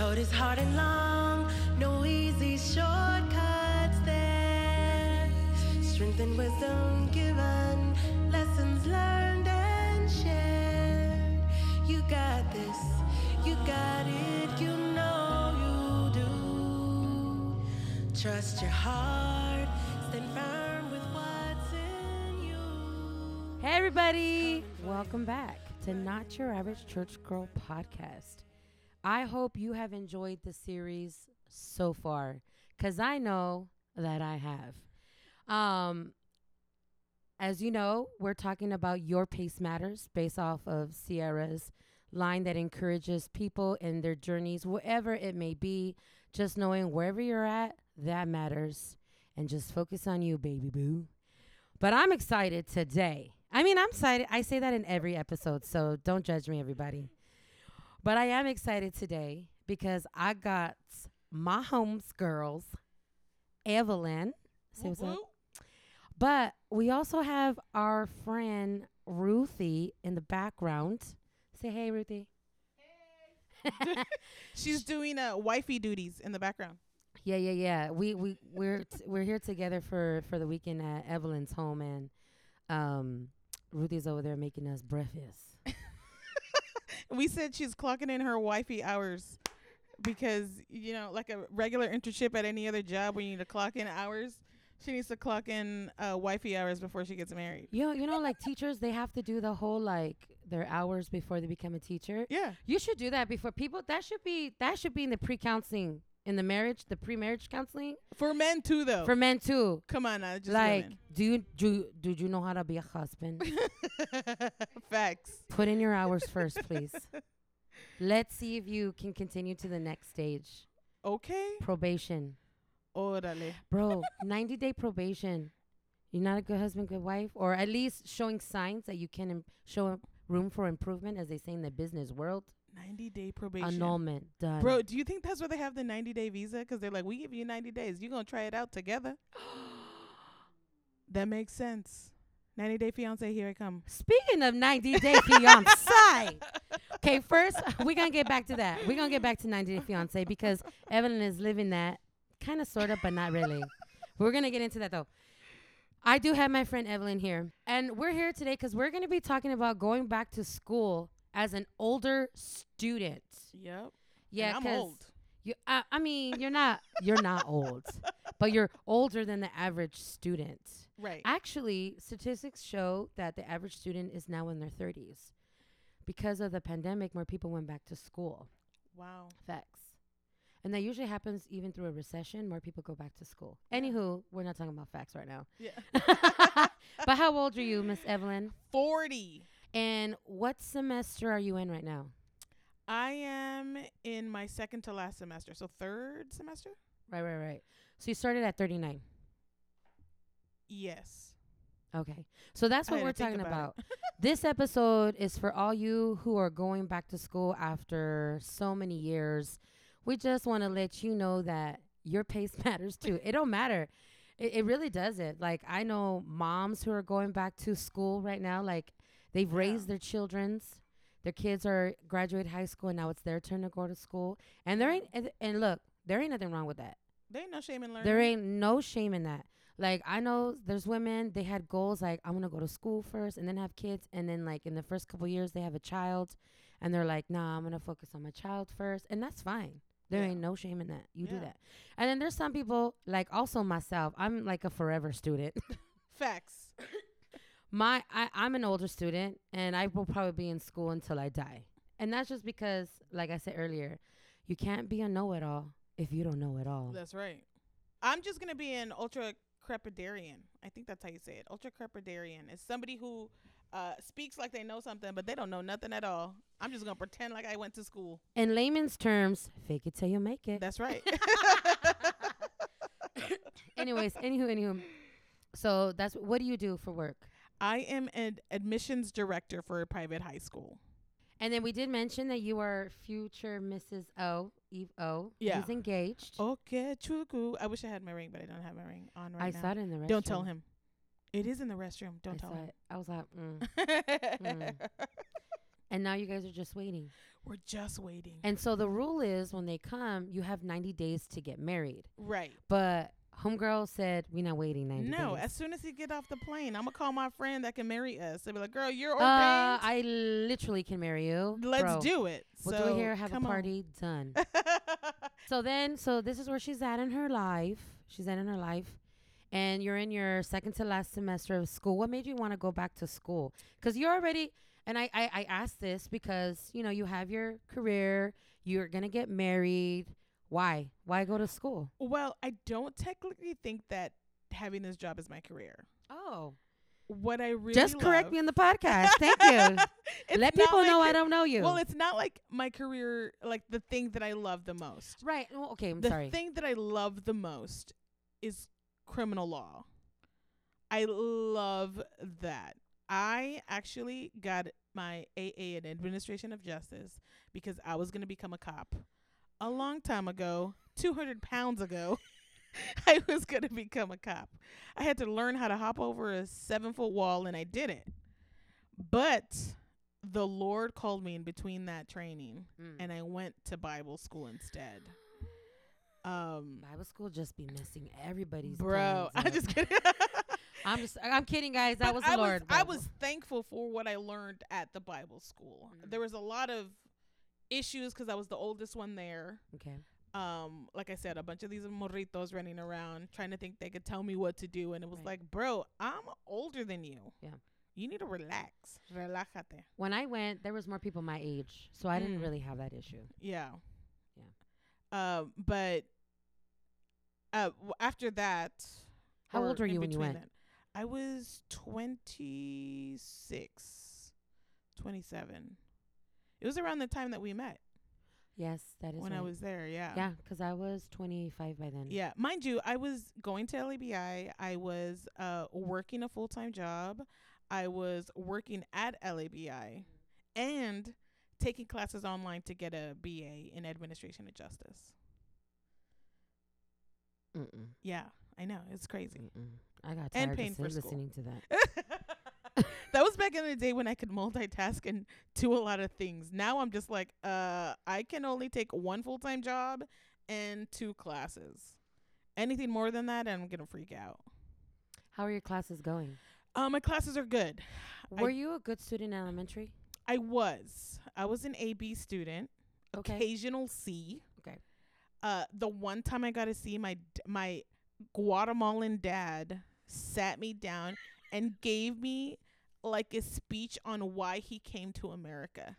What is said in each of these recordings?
road is hard and long, no easy shortcuts there. Strength and wisdom given, lessons learned and shared. You got this, you got it, you know you do. Trust your heart, stand firm with what's in you. Hey, everybody. Welcome back to Not Your Average Church Girl podcast. I hope you have enjoyed the series so far because I know that I have. Um, as you know, we're talking about Your Pace Matters based off of Sierra's line that encourages people in their journeys, wherever it may be, just knowing wherever you're at, that matters. And just focus on you, baby boo. But I'm excited today. I mean, I'm excited. I say that in every episode, so don't judge me, everybody. But I am excited today because I got my homes girls, Evelyn. Say what's up. But we also have our friend Ruthie in the background. Say hey, Ruthie. Hey. She's doing uh, wifey duties in the background. Yeah, yeah, yeah. We we we're t- we're here together for for the weekend at Evelyn's home, and um, Ruthie's over there making us breakfast. We said she's clocking in her wifey hours because you know, like a regular internship at any other job, when you need to clock in hours, she needs to clock in uh, wifey hours before she gets married. You know, you know, like teachers, they have to do the whole like their hours before they become a teacher. Yeah, You should do that before people. That should be that should be in the pre counseling in the marriage, the pre marriage counseling for men too, though. for men too. Come on, now, just like, do you do do you know how to be a husband? Facts. Put in your hours first, please. Let's see if you can continue to the next stage. Okay. Probation. Órale. Bro, 90 day probation. You're not a good husband, good wife, or at least showing signs that you can Im- show room for improvement, as they say in the business world. 90 day probation. Annulment done. Bro, do you think that's where they have the 90 day visa? Because they're like, we give you 90 days. You're going to try it out together. that makes sense. 90 day fiance, here I come. Speaking of 90 day fiance, okay, first we're gonna get back to that. We're gonna get back to 90 day fiance because Evelyn is living that kind of, sort of, but not really. We're gonna get into that though. I do have my friend Evelyn here, and we're here today because we're gonna be talking about going back to school as an older student. Yep. Yeah, I'm 'cause old. You, I, I mean, you're not, you're not old, but you're older than the average student. Right. Actually, statistics show that the average student is now in their 30s. Because of the pandemic, more people went back to school. wow. Facts. And that usually happens even through a recession. More people go back to school. Yeah. Anywho, we're not talking about facts right now. Yeah. but how old are you, Miss Evelyn? 40. And what semester are you in right now? I am in my second to last semester. So third semester? Right, right, right. So you started at 39. Yes. Okay. So that's what we're talking about about. this episode is for all you who are going back to school after so many years. We just want to let you know that your pace matters too. It don't matter. It, it really doesn't. Like I know moms who are going back to school right now. Like they've Yeah. raised their children's. Their kids are graduate high school and now it's their turn to go to school. And there ain't and, and look, there ain't nothing wrong with that. There ain't no shame in learning. There ain't no shame in that. Like I know there's women they had goals like I'm gonna go to school first and then have kids and then like in the first couple years they have a child and they're like nah I'm gonna focus on my child first and that's fine. There Yeah. ain't no shame in that. You do that. And then there's some people like also myself. I'm like a forever student. Facts. my I, I'm an older student and I will probably be in school until I die. And that's just because like I said earlier, you can't be a know it all if you don't know it all. That's right. I'm just gonna be an ultra crepidarian. I think that's how you say it. Ultra crepidarian is somebody who uh, speaks like they know something, but they don't know nothing at all. I'm just gonna pretend like I went to school. In layman's terms, fake it till you make it. That's right. Anyways, anywho, anywho. So that's what do you do for work? I am an admissions director for a private high school. And then we did mention that you are future Mrs. O, Eve O. Yeah. He's engaged. Okay, chuku. I wish I had my ring, but I don't have my ring on right now. I now. saw it in the restroom. Don't tell him. It is in the restroom. Don't I tell saw him. it. I was like, mm. mm. And now you guys are just waiting. We're just waiting. And so the rule is when they come, you have 90 days to get married. right. But homegirl said, we're not waiting 90 No, days. as soon as he get off the plane, I'm gonna call my friend that can marry us. They'll be like, "Girl, you're ordained. uh, I literally can marry you. Let's Bro, do it." We'll so, do it here, have a come on. party, done. So then, so this is where she's at in her life. She's at in her life. And you're in your second to last semester of school. What made you want to go back to school? Because you're already, and I, I, I asked this because, you know, you have your career, you're going to get married. Why? Why go to school? well, I don't technically think that having this job is my career. Oh. What I really Just correct love- me in the podcast. Thank you. Let people my know I don't know you. Well, it's not like my career, like the thing that I love the most. right. Well, okay, I'm the sorry. The thing that I love the most is criminal law. I love that. I actually got my AA in Administration of Justice because I was going to become a cop. A long time ago, 200 pounds ago, I was going to become a cop. I had to learn how to hop over a seven foot wall, and I did it. But the Lord called me in between that training, Mm. and I went to Bible school instead. Um, Bible school just be missing everybody's bro, I up. just kidding. I'm just I'm kidding guys. That was the I Lord. I was thankful for what I learned at the Bible school. Mm. There was a lot of issues because I was the oldest one there. Okay. Um, like I said, a bunch of these morritos running around trying to think they could tell me what to do, and it was Right. like, bro, I'm older than you. Yeah. You need to relax. Relájate. When I went, there was more people my age, so I didn't Mm. really have that issue. Yeah. Yeah. Um, but uh, w- after that, How old were you when you went? that, I was 26, 27. It was around the time that we met Yes, that is when I was there. Yeah. Yeah, 'cause I was 25 by then. Yeah, mind you, I was going to LABI. I was uh, working a full time job. I was working at LABI and taking classes online to get a BA in Administration of Justice. Mm-mm, Yeah, I know it's crazy. mm-mm. I got tired paying of for lis- school. listening to that. that was back in the day when I could multitask and do a lot of things. Now I'm just like, uh, I can only take one full time job and two classes. Anything more than that, I'm gonna freak out. How are your classes going? Uh, my classes are good. I- Were you a good student in elementary? I was. I was an AB student, Okay. occasional C. Okay. Uh, the one time I got a C, my d- my Guatemalan dad sat me down and gave me like a speech on why he came to America.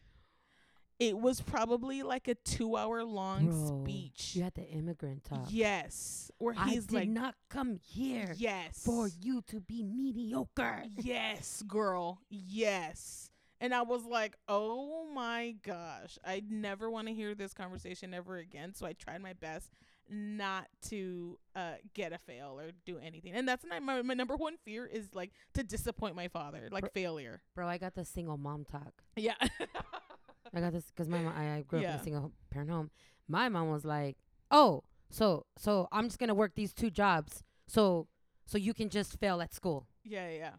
It was probably like a two hour long Bro, speech. You had the immigrant talk. Yes, where I he's did like, not come here yes, for you to be mediocre. yes, girl, yes. And I was like, oh my gosh, I'd never want to hear this conversation ever again. So I tried my best not to uh, get a fail or do anything. And that's not my, my number one fear is like to disappoint my father, like Bro- failure. Bro, I got the single mom talk. Yeah. I got this because my mom, I, I grew up in a single parent home. My mom was like, "Oh, so so I'm just gonna work these two jobs, so so you can just fail at school. yeah, yeah.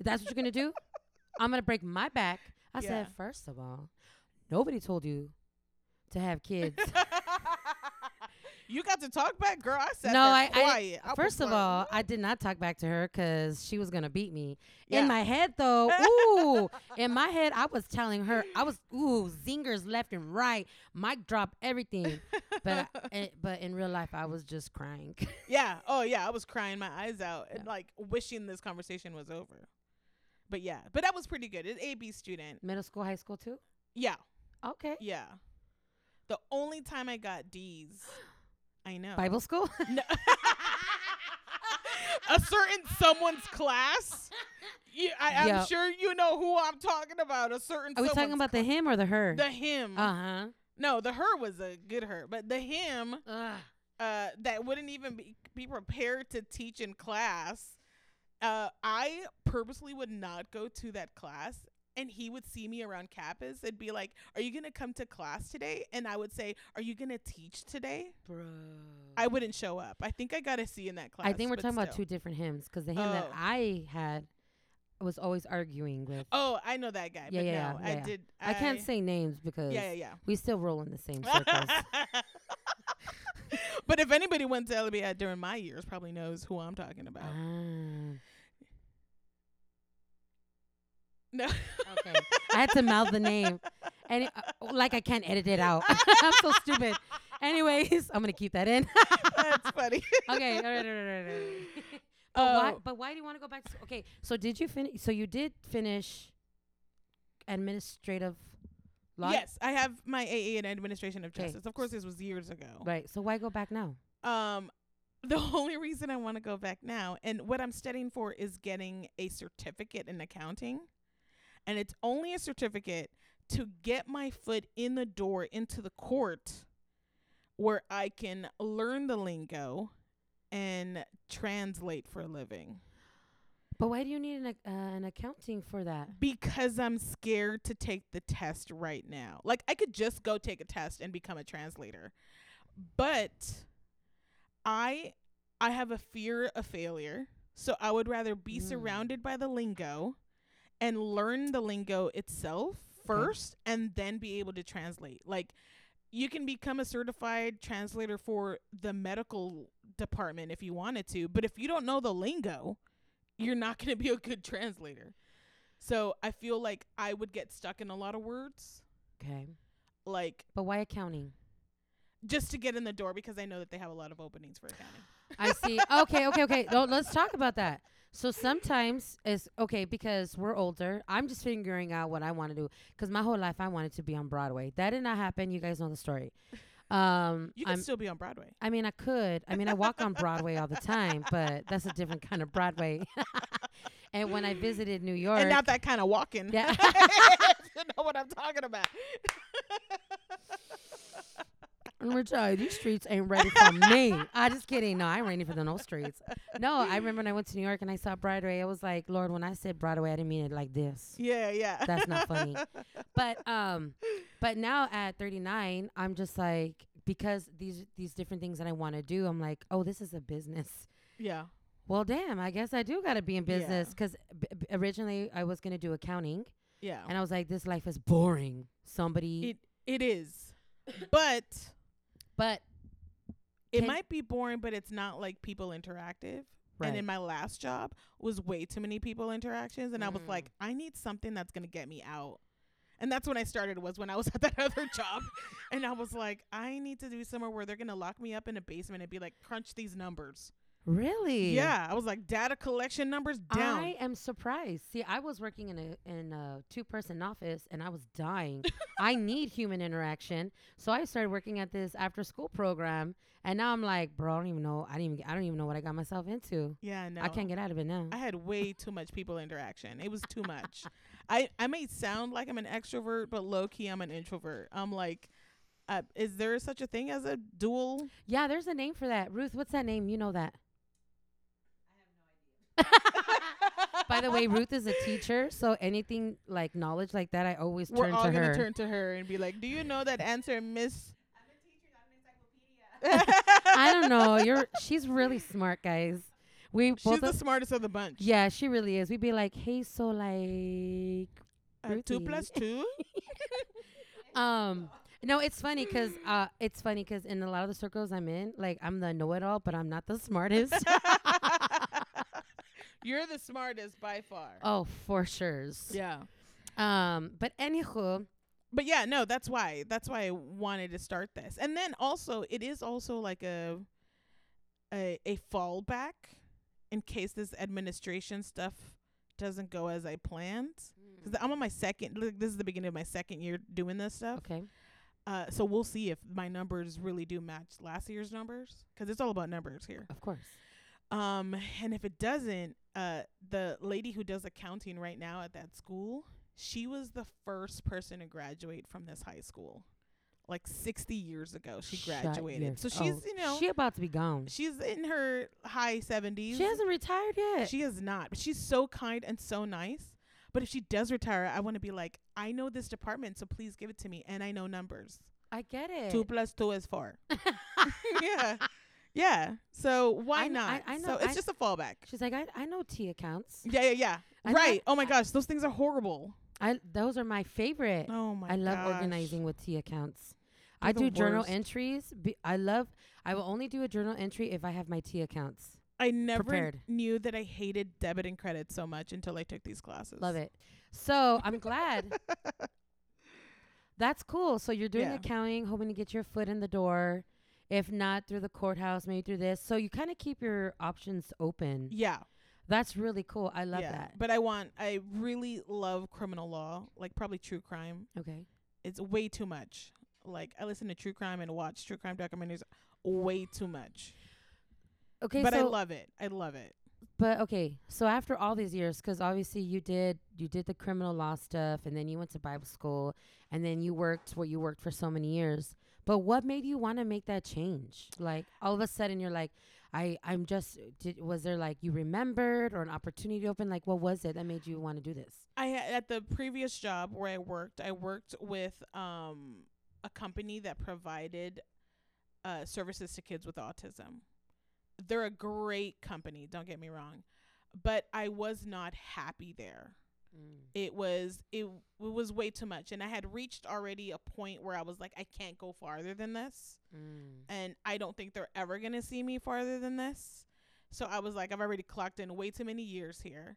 That's what you're gonna do? I'm gonna break my back." I Yeah. said, first of all, nobody told you to have kids. you got to talk back, girl. I said No, I- I- quiet. I was First of all, I did not talk back to her because she was gonna beat me. Yeah. In my head, though, ooh, in my head, I was telling her, I was ooh, zingers left and right, mic drop, everything. But eh, but in real life, I was just crying. Yeah. Oh, yeah. I was crying my eyes out and Yeah. like wishing this conversation was over. But yeah, but that was pretty good. An AB student. Middle school, high school too. Yeah. Okay. Yeah. The only time I got D's, I know. Bible school. No. a certain someone's class. You, I, I'm Yeah. sure you know who I'm talking about. A certain. Are we talking about the him or the her? the him? Uh huh. no, the her was a good her, but the him uh, that wouldn't even be, be prepared to teach in class. Uh, I purposely would not go to that class, and he would see me around campus and be like, "Are you gonna come to class today?" And I would say, "Are you gonna teach today?" Bro. I wouldn't show up. I think I got a C in that class. I think we're talking about two different hymns because the hymn that Oh. I had was always arguing with. Oh, I know that guy. Yeah, but yeah, no, yeah, I yeah. did. I, can't say names because Yeah, yeah, yeah. we still roll in the same circles. but if anybody went to Elliot during my years, probably knows who I'm talking about. Ah, no. okay, I had to mouth the name, and it, uh, like I can't edit it out. I'm so stupid. Anyways, I'm gonna keep that in. That's funny. okay, all right, all right, all right. But why? Oh. But why do you want to go back to? school? Okay, so did you finish? So you did finish administrative law. Yes, I have my AA in Administration of. Justice. Of course, this was years ago. Right. So why go back now? Um, the only reason I want to go back now, and what I'm studying for, is getting a certificate in accounting, and it's only a certificate to get my foot in the door into the court, where I can learn the lingo and translate for a living. But why do you need an uh, an accounting for that? because I'm scared to take the test right now. Like I could just go take a test and become a translator. But I I have a fear of failure. So I would rather be Mm. surrounded by the lingo and learn the lingo itself first and then be able to translate. Like you can become a certified translator for the medical department if you wanted to, but if you don't know the lingo, you're not going to be a good translator. So I feel like I would get stuck in a lot of words, Okay. like But why accounting? just to get in the door because I know that they have a lot of openings for accounting. I see. Okay, okay, okay. Let's talk about that. So sometimes it's okay because we're older. I'm just figuring out what I want to do because my whole life I wanted to be on Broadway. That did not happen. You guys know the story. Um, You can I'm, still be on Broadway. I mean, I could. I mean, I walk on Broadway all the time, but that's a different kind of Broadway. and when I visited New York, And not that kind of walking. Yeah. you know what I'm talking about. I'm gonna tell you, these streets ain't ready for me. I just kidding. No, I ain't ready for the no streets. No, I remember when I went to New York and I saw Broadway. I was like, Lord, when I said Broadway, I didn't mean it like this. yeah, yeah. That's not funny. But um, but now at 39, I'm just like because these these different things that I want to do. I'm like, oh, this is a business. yeah. Well, damn, I guess I do got to be in business because b- b- originally I was gonna do accounting, Yeah. and I was like, this life is boring. Somebody, It it is. But but it Can- might be boring, but it's not like people interactive. right. And in my last job was way too many people interactions and I was Mm. like, I need something that's gonna get me out. And that's when I started was when I was at that other job. And I was like, I need to do somewhere where they're gonna lock me up in a basement and be like, crunch these numbers. Really, Yeah. I was like, data collection numbers down. I am surprised. See, I was working in a in a two person office and I was dying. I need human interaction, so I started working at this after school program. And now I'm like, bro, I don't even know. I didn't even. I don't even know what I got myself into. yeah, no. I can't get out of it now. I had way too much people interaction. It was too much. I I may sound like I'm an extrovert, but low key I'm an introvert. I'm like, uh, is there such a thing as a dual? yeah, there's a name for that. Ruth, what's that name? You know that. By the way, Ruth is a teacher, so anything like knowledge like that, I always turn to her. We're all gonna turn to her and be like, "Do you know that answer, Miss?" I don't know. You're she's really smart, guys. We She's both the of- smartest of the bunch. Yeah, she really is. We'd be like, "Hey, so like Uh, two Ruthie. plus two. um no, it's funny 'cause uh it's funny because in a lot of the circles I'm in, like I'm the know-it-all, but I'm not the smartest. You're the smartest by far. oh, for sure. Yeah. Um, but anywho, But yeah, no, that's why. That's why I wanted to start this. And then also it is also like a a a fallback in case this administration stuff doesn't go as I planned. Cuz I'm on my second like, this is the beginning of my second year doing this stuff. okay. Uh so we'll see if my numbers really do match last year's numbers cuz it's all about numbers here. Of course. Um, and if it doesn't, uh, the lady who does accounting right now at that school, she was the first person to graduate from this high school, like 60 years ago. She graduated, so she's oh, you know she about to be gone. she's in her high 70s. She hasn't retired yet. She has not, but she's so kind and so nice. But if she does retire, I want to be like, I know this department, so please give it to me, and I know numbers. I get it. Two plus two is four. yeah. Yeah. So why I kn- not? I- I know- So it's I- just a fallback. She's like, I, I know T accounts. Yeah, yeah, yeah. I know- right. oh my gosh, those things are horrible. I those are my favorite. Oh my I love gosh. organizing with T accounts. They're I the do journal worst. entries. Be, I love. I will only do a journal entry if I have my T accounts. I never prepared. knew that I hated debit and credit so much until I took these classes. Love it. So I'm glad. That's cool. So you're doing Yeah. accounting, hoping to get your foot in the door. If not through the courthouse, maybe through this. So you kind of keep your options open. Yeah. That's really cool. I love yeah. that. But I want I really love criminal law, like probably true crime. Okay. It's way too much. Like I listen to true crime and watch true crime documentaries way too much. Okay. but so I love it. I love it. But okay, so after all these years, because obviously you did you did the criminal law stuff, and then you went to Bible school, and then you worked what you worked for so many years. But what made you want to make that change? Like all of a sudden, you're like, I I'm just did was there like you remembered or an opportunity open? Like what was it that made you want to do this? I at the previous job where I worked, I worked with um a company that provided uh services to kids with autism. They're a great company, don't get me wrong, but I was not happy there. Mm. It was it, it was way too much and I had reached already a point where I was like I can't go farther than this mm. and I don't think they're ever going to see me farther than this. So I was like, I've already clocked in way too many years here.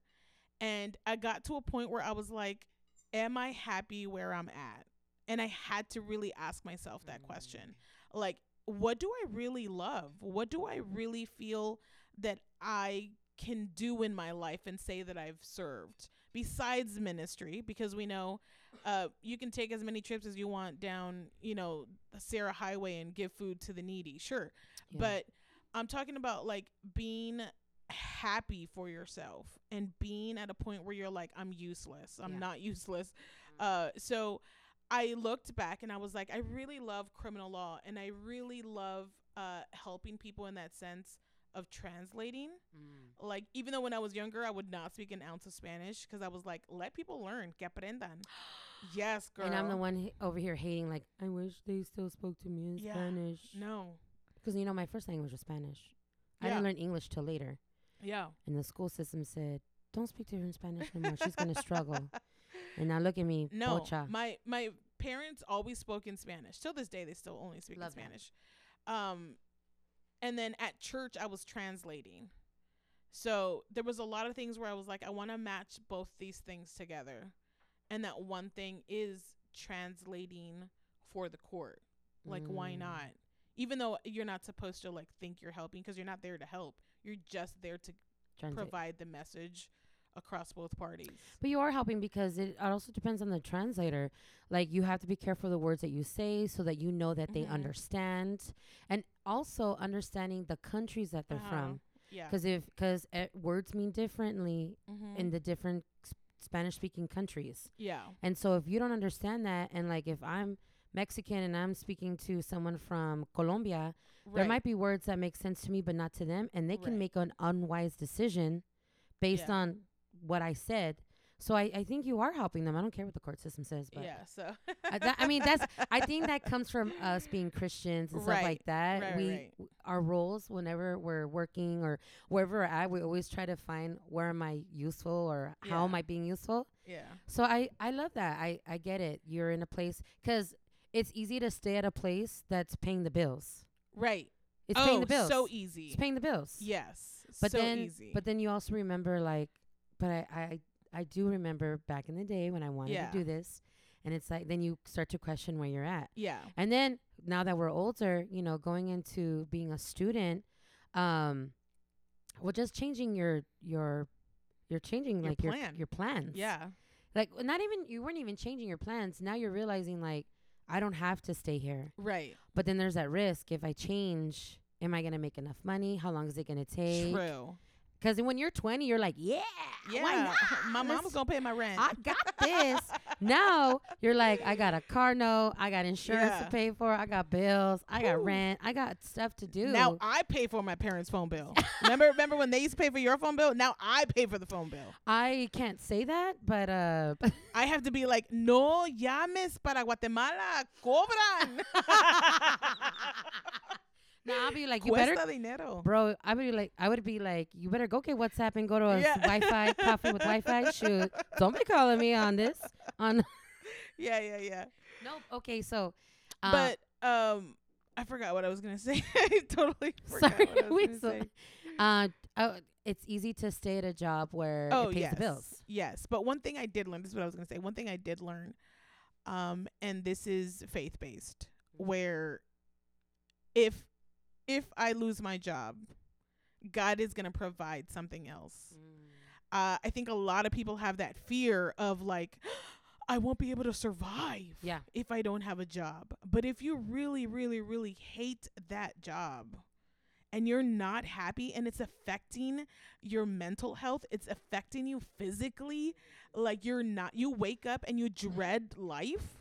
And I got to a point where I was like, am I happy where I'm at? And I had to really ask myself that mm. question. Like, what do I really love? What do I really feel that I can do in my life and say that I've served besides ministry? Because we know uh, you can take as many trips as you want down, you know, the Sarah Highway and give food to the needy. Sure. Yeah. But I'm talking about like being happy for yourself and being at a point where you're like, I'm useless. I'm Yeah. not useless. Uh, so I looked back and I was like, I really love criminal law and I really love uh, helping people in that sense of translating. Like, even though when I was younger, I would not speak an ounce of Spanish because I was like, let people learn, que aprendan. yes, girl. And I'm the one h- over here hating, like, I wish they still spoke to me in Yeah. Spanish. No. Because, you know, my first language was Spanish. Yeah. I didn't learn English till later. Yeah. And the school system said, don't speak to her in Spanish anymore. She's going to struggle. And now look at me, No, pocha. my my parents always spoke in Spanish. Till this day, they still only speak Love in that. Spanish. Um, and then at church, I was translating. So there was a lot of things where I was like, I want to match both these things together, and that one thing is translating for the court. Like, why Mm. not? Even though you're not supposed to like think you're helping because you're not there to help. You're just there to Translate. provide the message across both parties. But you are helping because it also depends on the translator. Like you have to be careful of the words that you say so that you know that they Mhm. understand, and also understanding the countries that they're Uh-huh. from. Yeah. Because if because words mean differently Mhm. in the different Spanish speaking countries, yeah. and so if you don't understand that, and like if I'm Mexican and I'm speaking to someone from Colombia, there might be words that make sense to me but not to them, and they can Right. make an unwise decision based Yeah. on what I said. So I, I think you are helping them. I don't care what the court system says, but yeah. So I, that, I mean that's I think that comes from us being Christians and stuff like that. right, we right. our roles whenever we're working or wherever we're at, we always try to find where am I useful or how am I being useful. yeah. So I I love that. I I get it. You're in a place because it's easy to stay at a place that's paying the bills. Right. It's oh, paying the oh, bills. It's so easy. It's paying the bills. yes. But so then, easy. but then you also remember like, but I, I, I do remember back in the day when I wanted Yeah. to do this, and it's like then you start to question where you're at, yeah. and then now that we're older, you know, going into being a student, um, well, just changing your your, you're changing Your like your your plans, Yeah. like not even you weren't even changing your plans. Now you're realizing like I don't have to stay here, Right. but then there's that risk if I change. Am I gonna make enough money? How long is it gonna take? True. Because when you're 20, you're like, yeah, Yeah. why not? My mom was gonna pay my rent. I got this. now you're like, I got a car note, I got insurance Yeah. to pay for, I got bills, I got rent, I got stuff to do. Now I pay for my parents' phone bill. remember, remember when they used to pay for your phone bill? Now I pay for the phone bill. I can't say that, but uh, I have to be like, no llames para Guatemala, cobran. No, I'll be like, you better, Cuesta dinero. bro. I would be like, I would be like, you better go get WhatsApp and go to a Yeah. Wi-Fi coffee with Wi-Fi. Shoot, don't be calling me on this. On Yeah, yeah, yeah. nope. Okay, so, uh, but um, I forgot what I was gonna say. I totally forgot Sorry, what I was gonna so- say. uh, uh, it's easy to stay at a job where Oh it pays yes, the bills. yes. But one thing I did learn. This is what I was gonna say. One thing I did learn, um, and this is faith based, Mm-hmm. where if if I lose my job, God is gonna provide something else. uh, I think a lot of people have that fear of like, I won't be able to survive Yeah. if I don't have a job. But if you really, really, really hate that job and you're not happy and it's affecting your mental health, it's affecting you physically, like you're not, you wake up and you dread life.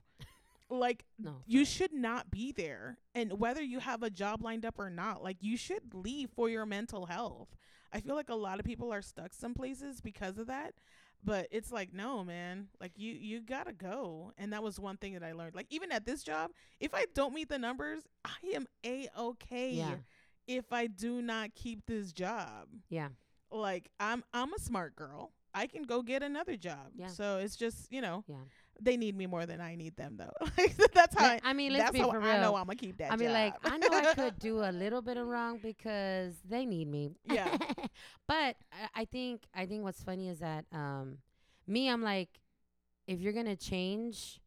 Like No, you should not be there. And whether you have a job lined up or not, like you should leave for your mental health. I feel like a lot of people are stuck some places because of that. But it's like, no, man. Like you you gotta go. And that was one thing that I learned. Like even at this job, if I don't meet the numbers, I am a okay Yeah. if I do not keep this job. yeah. Like I'm I'm a smart girl. I can go get another job. Yeah. So it's just, you know, Yeah. They need me more than I need them though. that's how I, I mean, let's that's be how for I know. I'm gonna keep that. I mean, like. I know I could do a little bit of wrong because they need me. Yeah. but I, I think I think what's funny is that um, me, I'm like, if you're gonna change,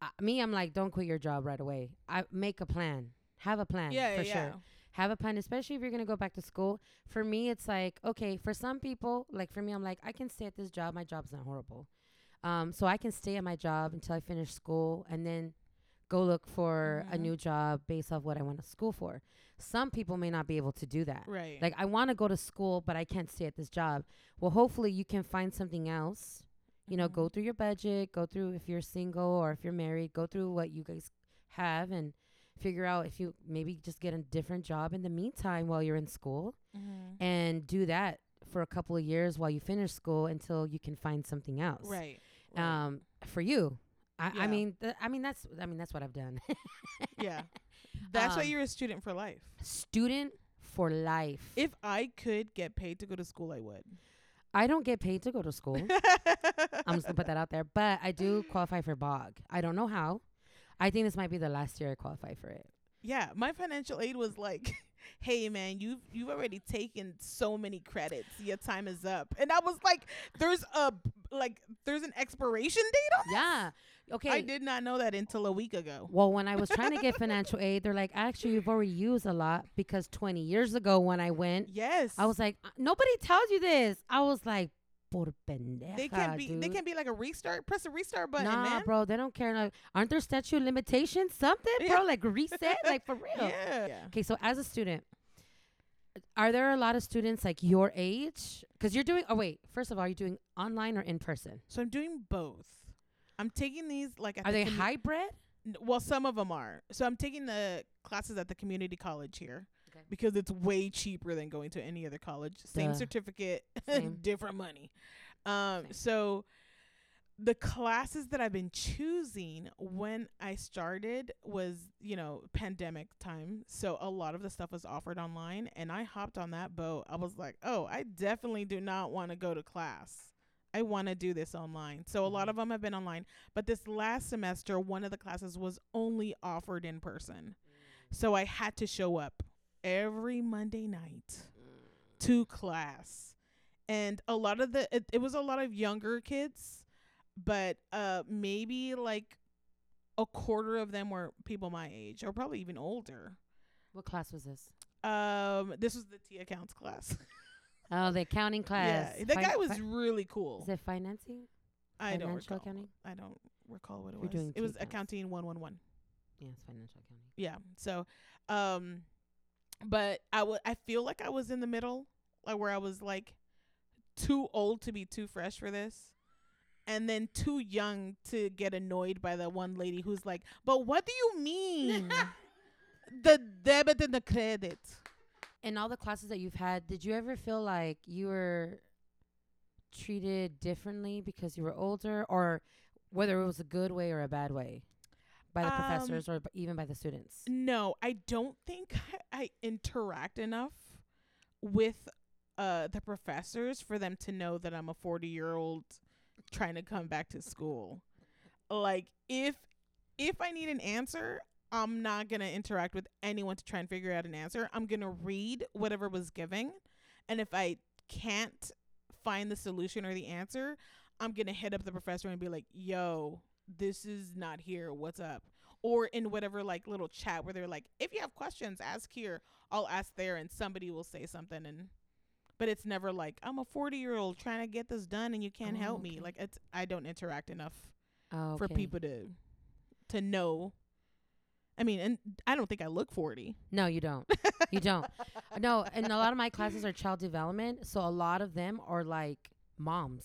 uh, me, I'm like, don't quit your job right away. I make a plan. Have a plan yeah, for yeah, sure. Have a plan, especially if you're gonna go back to school. For me, it's like okay. For some people, like for me, I'm like, I can stay at this job. My job's not horrible, um, so I can stay at my job until I finish school, and then go look for a Mhm. new job based off what I went to school for. Some people may not be able to do that. Right. Like I want to go to school, but I can't stay at this job. Well, hopefully you can find something else. You know, go Mhm. through your budget, go through if you're single or if you're married, go through what you guys have and figure out if you maybe just get a different job in the meantime while you're in school Mhm. and do that for a couple of years while you finish school until you can find something else. Right. Right. Um for you. I, I mean th- I mean that's I mean that's what I've done. yeah. That's why um, you're a student for life. Student for life. If I could get paid to go to school, I would. I don't get paid to go to school. I'm just gonna put that out there. But I do qualify for BOG. I don't know how. I think this might be the last year I qualify for it. Yeah, my financial aid was like, "Hey man, you've you've already taken so many credits. Your time is up." And I was like, "There's a like there's an expiration date on this?" Yeah. Okay. I did not know that until a week ago. Well, when I was trying to get financial aid, they're like, actually, you've already used a lot because 20 years ago when I went, Yes. I was like, "Uh, nobody tells you this. I was like, por pendeja, they can be they can be like a restart. Press a restart button, nah, man. bro, they don't care. Like, aren't there statute of limitations? Something, Yeah. bro, like reset, like for real. Yeah. yeah. Okay, so as a student, are there a lot of students like your age? Because you're doing. Oh wait, first of all, are you doing online or in person? So I'm doing both. I'm taking these like at Are the they commu- hybrid? N- Well, some of them are. So I'm taking the classes at the community college here Okay. because it's way cheaper than going to any other college. Same Duh. certificate, Same. different money. Um, Same. so the classes that I've been choosing when I started was, you know, pandemic time. So a lot of the stuff was offered online and I hopped on that boat. I was like, "Oh, I definitely do not want to go to class. I want to do this online." So a lot Mhm. of them have been online, but this last semester one of the classes was only offered in person. So I had to show up every Monday night to class. And a lot of the it, it was a lot of younger kids, but uh maybe like a quarter of them were people my age or probably even older. What class was this? Um this was the T accounts class. Oh, the accounting class. Yeah. The Fi- guy was really cool. Is it financing? I don't financial recall. accounting? I don't recall what it You're was. It was accounts. accounting 111. Yeah, it's financial accounting. Yeah. So, um, but I would I feel like I was in the middle, like where I was like too old to be too fresh for this, and then too young to get annoyed by the one lady who's like, "But what do you mean? the debit and the credit?" In all the classes that you've had, did you ever feel like you were treated differently because you were older, or whether it was a good way or a bad way? By the Um, professors or b- even by the students? No, I don't think I, I interact enough with uh the professors for them to know that I'm a 40 year old trying to come back to school. Like if if I need an answer, I'm not gonna interact with anyone to try and figure out an answer. I'm gonna read whatever was given, and if I can't find the solution or the answer, I'm gonna hit up the professor and be like, "Yo, this is not here. What's up?" Or in whatever like little chat where they're like, "If you have questions, ask here. I'll ask there," and somebody will say something and. But it's never like I'm a 40 year old trying to get this done and you can't Oh, help okay. me. Like it's I don't interact enough Oh, for people to to know. I mean, and I don't think I look 40. No, you don't. you don't. No, and a lot of my classes are child development, so a lot of them are like moms.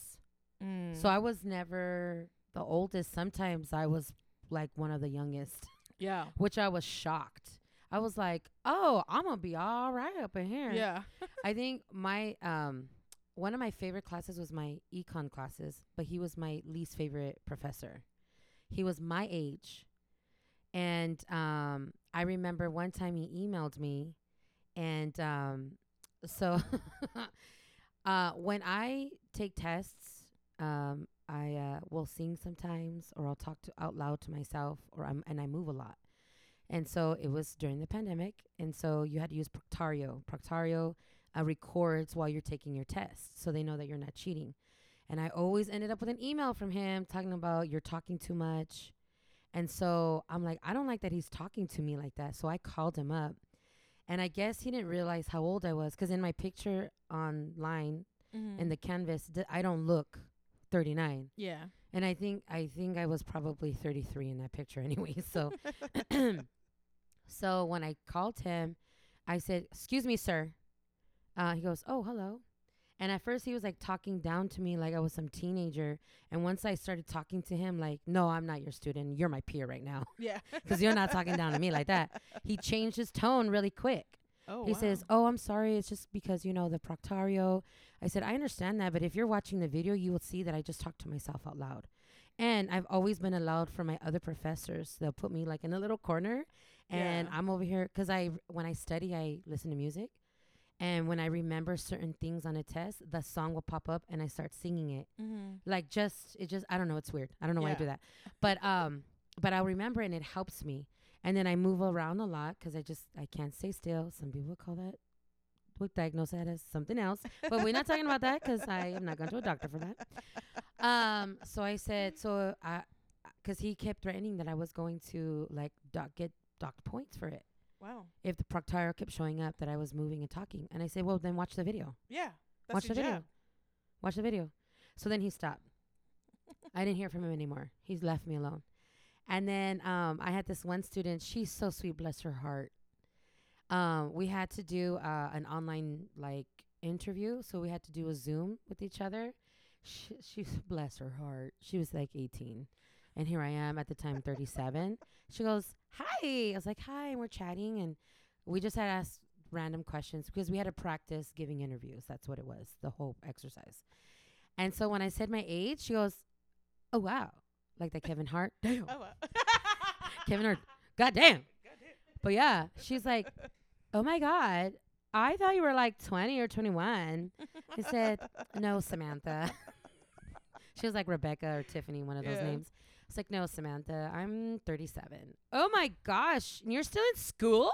Mm. So I was never the oldest. Sometimes I was like one of the youngest, yeah. which I was shocked. I was like, "Oh, I'm gonna be all right up in here." Yeah. I think my um one of my favorite classes was my econ classes, but he was my least favorite professor. He was my age. And um I remember one time he emailed me and um so uh when I take tests, um I uh will sing sometimes or I'll talk to out loud to myself or I'm and I move a lot. And so it was during the pandemic and so you had to use Proctorio. Proctorio uh, records while you're taking your test so they know that you're not cheating. And I always ended up with an email from him talking about you're talking too much. And so I'm like, I don't like that he's talking to me like that. So I called him up. And I guess he didn't realize how old I was because in my picture online Mm-hmm. in the canvas, I don't look 39. yeah. And I think I think I was probably 33 in that picture anyway. So so when I called him, I said, "Excuse me, sir." Uh, he goes, "Oh, hello." And at first he was like talking down to me like I was some teenager. And once I started talking to him like, "No, I'm not your student. You're my peer right now." Yeah. Cuz you're not talking down to me like that. He changed his tone really quick. Oh. He says, "Oh, I'm sorry. It's just because you know the Proctorio." I said, "I understand that, but if you're watching the video, you will see that I just talked to myself out loud." And I've always been allowed for my other professors. They'll put me like in a little corner, and Yeah. I'm over here because I when I study, I listen to music, and when I remember certain things on a test, the song will pop up, and I start singing it Mm-hmm. like just it just I don't know it's weird. I don't know why I do that. But um but I'll remember and it helps me. And then I move around a lot 'cause I just I can't stay still. Some people call that would diagnose that as something else. But we're not talking about that 'cause I am not going to a doctor for that. Um so I said so I cuz he kept threatening that I was going to like doc, get docked points for it Wow. if the Proctorio kept showing up that I was moving and talking. And I said, "Well, then watch the video." Yeah. That's Watch the video. Watch the video. So then he stopped. I didn't hear from him anymore. He's left me alone. And then um, I had this one student. She's so sweet, bless her heart. Um, we had to do uh, an online like interview, so we had to do a Zoom with each other. She, she's bless her heart. She was like 18, and here I am at the time 37. She goes, "Hi." I was like, "Hi," and we're chatting, and we just had asked random questions because we had to practice giving interviews. That's what it was, the whole exercise. And so when I said my age, she goes, "Oh wow," like that Kevin Hart. Damn, Oh. Wow. Kevin Hart. God damn. But yeah, she's like, "Oh my god, I thought you were like 20 or 21." I said, "No, Samantha." she was like Rebecca or Tiffany, one of those names. It's like, "No, Samantha, I'm 37." Oh my gosh, and you're still in school?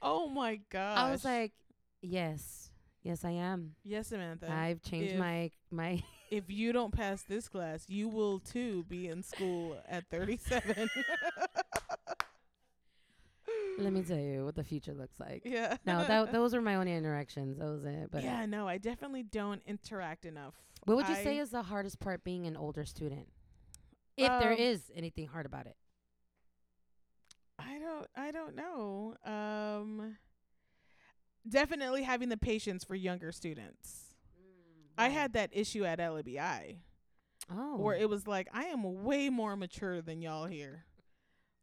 oh my gosh. I was like, "Yes, yes, I am. yes, Samantha. I've changed if- my my." If you don't pass this class, you will too be in school at 37. Let me tell you what the future looks like. yeah. No, that those were my only interactions. That was it. But yeah, no, I definitely don't interact enough. what would you say is the hardest part being an older student? If there Um, is anything hard about it. I don't I don't know. Um definitely having the patience for younger students. I had that issue at LABI oh where it was like I am way more mature than y'all here.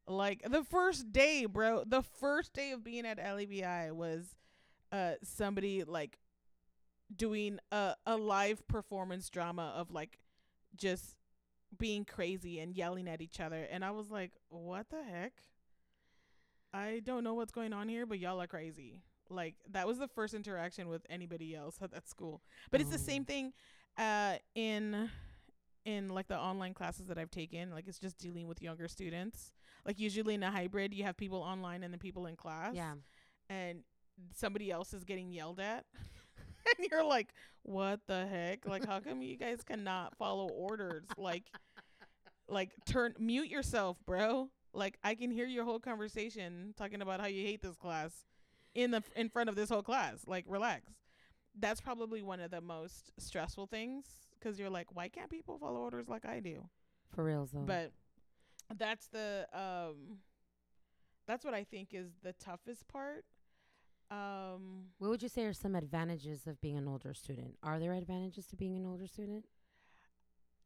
Like the first day, bro, the first day of being at LABI was uh somebody like doing a a live performance drama of like just being crazy and yelling at each other and I was like, "What the heck?" I don't know what's going on here, but y'all are crazy. Like that was the first interaction with anybody else at that school. But it's the Oh. same thing uh in in like the online classes that I've taken. Like it's just dealing with younger students. Like usually in a hybrid, you have people online and then people in class. Yeah. And somebody else is getting yelled at. and you're like, "What the heck? Like how come you guys cannot follow orders? Like like turn mute yourself, bro. Like I can hear your whole conversation talking about how you hate this class in the in front of this whole class. Like relax. That's probably one of the most stressful things cuz you're like, why can't people follow orders like I do? For real, though. But that's the um that's what I think is the toughest part. Um what would you say are some advantages of being an older student? Are there advantages to being an older student?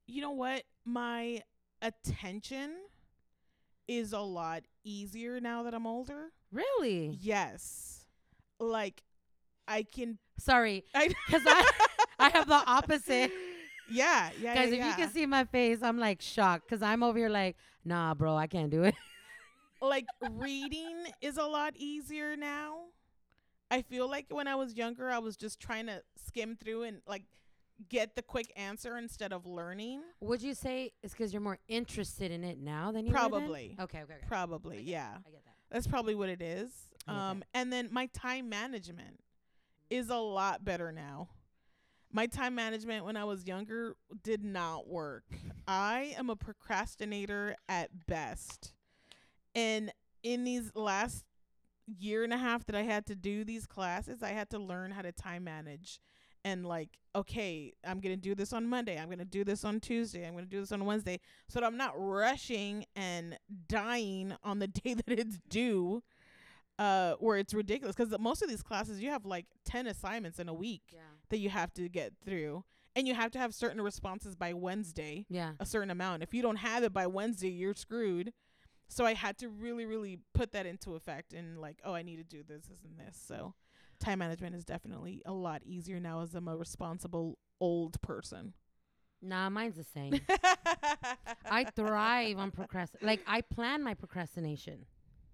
you know what? My attention is a lot easier now that I'm older. Really? Yes. Like I can Sorry, because I I have the opposite. Yeah, yeah, Guys, yeah, if yeah. you can see my face, I'm like shocked because I'm over here like, nah, bro, I can't do it. like reading is a lot easier now. I feel like when I was younger, I was just trying to skim through and like get the quick answer instead of learning. Would you say it's because you're more interested in it now than you? Probably. Okay, okay, okay. Probably, I yeah. that, I get that. That's probably what it is. Um, and then my time management is a lot better now. My time management when I was younger did not work. I am a procrastinator at best. And in these last year and a half that I had to do these classes, I had to learn how to time manage and like, okay, I'm going to do this on Monday. I'm going to do this on Tuesday. I'm going to do this on Wednesday so that I'm not rushing and dying on the day that it's due uh where it's ridiculous because most of these classes you have like 10 assignments in a week Yeah. that you have to get through and you have to have certain responses by Wednesday Yeah. a certain amount if you don't have it by Wednesday you're screwed so I had to really really put that into effect and like oh I need to do this this and this so time management is definitely a lot easier now as I'm a responsible old person Nah, mine's the same. I thrive on procrast. Like I plan my procrastination.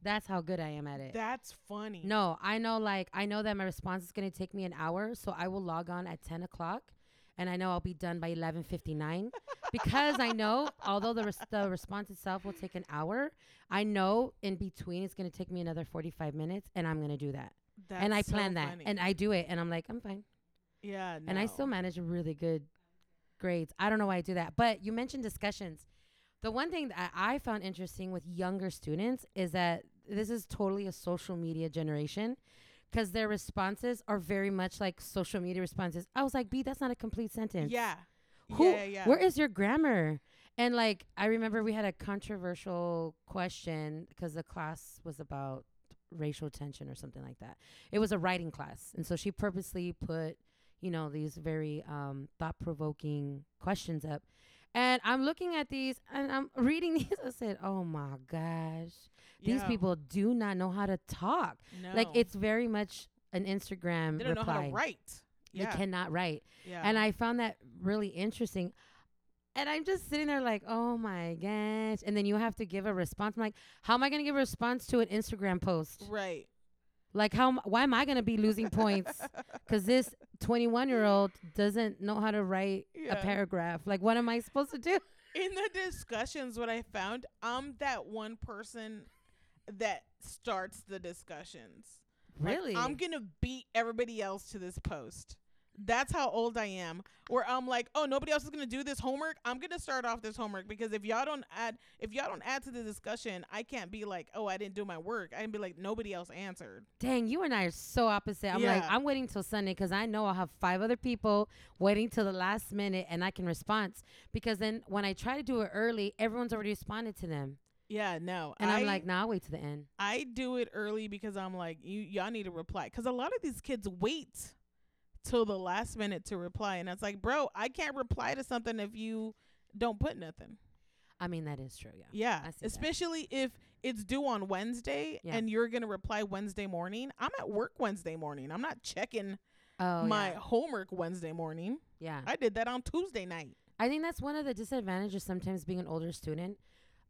That's how good I am at it. that's funny No, I know like I know that my response is gonna take me an hour, so I will log on at ten o'clock, and I know I'll be done by eleven fifty nine, because I know although the res- the response itself will take an hour, I know in between it's gonna take me another forty five minutes, and I'm gonna do that, that's and I so plan that, funny. and I do it, and I'm like I'm fine, yeah and I still manage really good grades. I don't know why I do that, but you mentioned discussions. The one thing that I found interesting with younger students is that this is totally a social media generation because their responses are very much like social media responses. I was like, B, that's not a complete sentence. yeah Who, yeah yeah Where is your grammar? And like, I remember we had a controversial question because the class was about racial tension or something like that. It was a writing class. And so she purposely put, you know, these very um, thought provoking questions up. And I'm looking at these and I'm reading these. I said, oh my gosh, these Yeah. people do not know how to talk. no. Like, it's very much an Instagram they don't reply. know how to write They yeah cannot write. yeah And I found that really interesting. And I'm just sitting there like, oh my gosh. And then you have to give a response. I'm like, how am I going to give a response to an Instagram post? right Like, how? Why am I going to be losing points? Because this 21 year old doesn't know how to write Yeah. a paragraph. Like, what am I supposed to do? in the discussions what i found i'm that one person that starts the discussions Like, Really? i'm gonna beat everybody else to this post that's how old i am where i'm like oh nobody else is gonna do this homework i'm gonna start off this homework because if y'all don't add if y'all don't add to the discussion i can't be like oh i didn't do my work i can be like nobody else answered Dang, you and I are so opposite. I'm like, I'm waiting till Sunday because I know I'll have five other people waiting till the last minute and I can respond. Because then when I try to do it early, everyone's already responded to them. yeah no And I, I'm like, nah, I'll wait to the end. I do it early because I'm like, you y'all need to reply because a lot of these kids wait till the last minute to reply, and it's like, bro, I can't reply to something if you don't put nothing. I mean, that is true. Yeah. Yeah, see that. especially if it's due on Wednesday Yeah. and you're gonna reply Wednesday morning. I'm at work Wednesday morning. I'm not checking Oh, my yeah. homework Wednesday morning. yeah. I did that on Tuesday night. I think that's one of the disadvantages sometimes being an older student,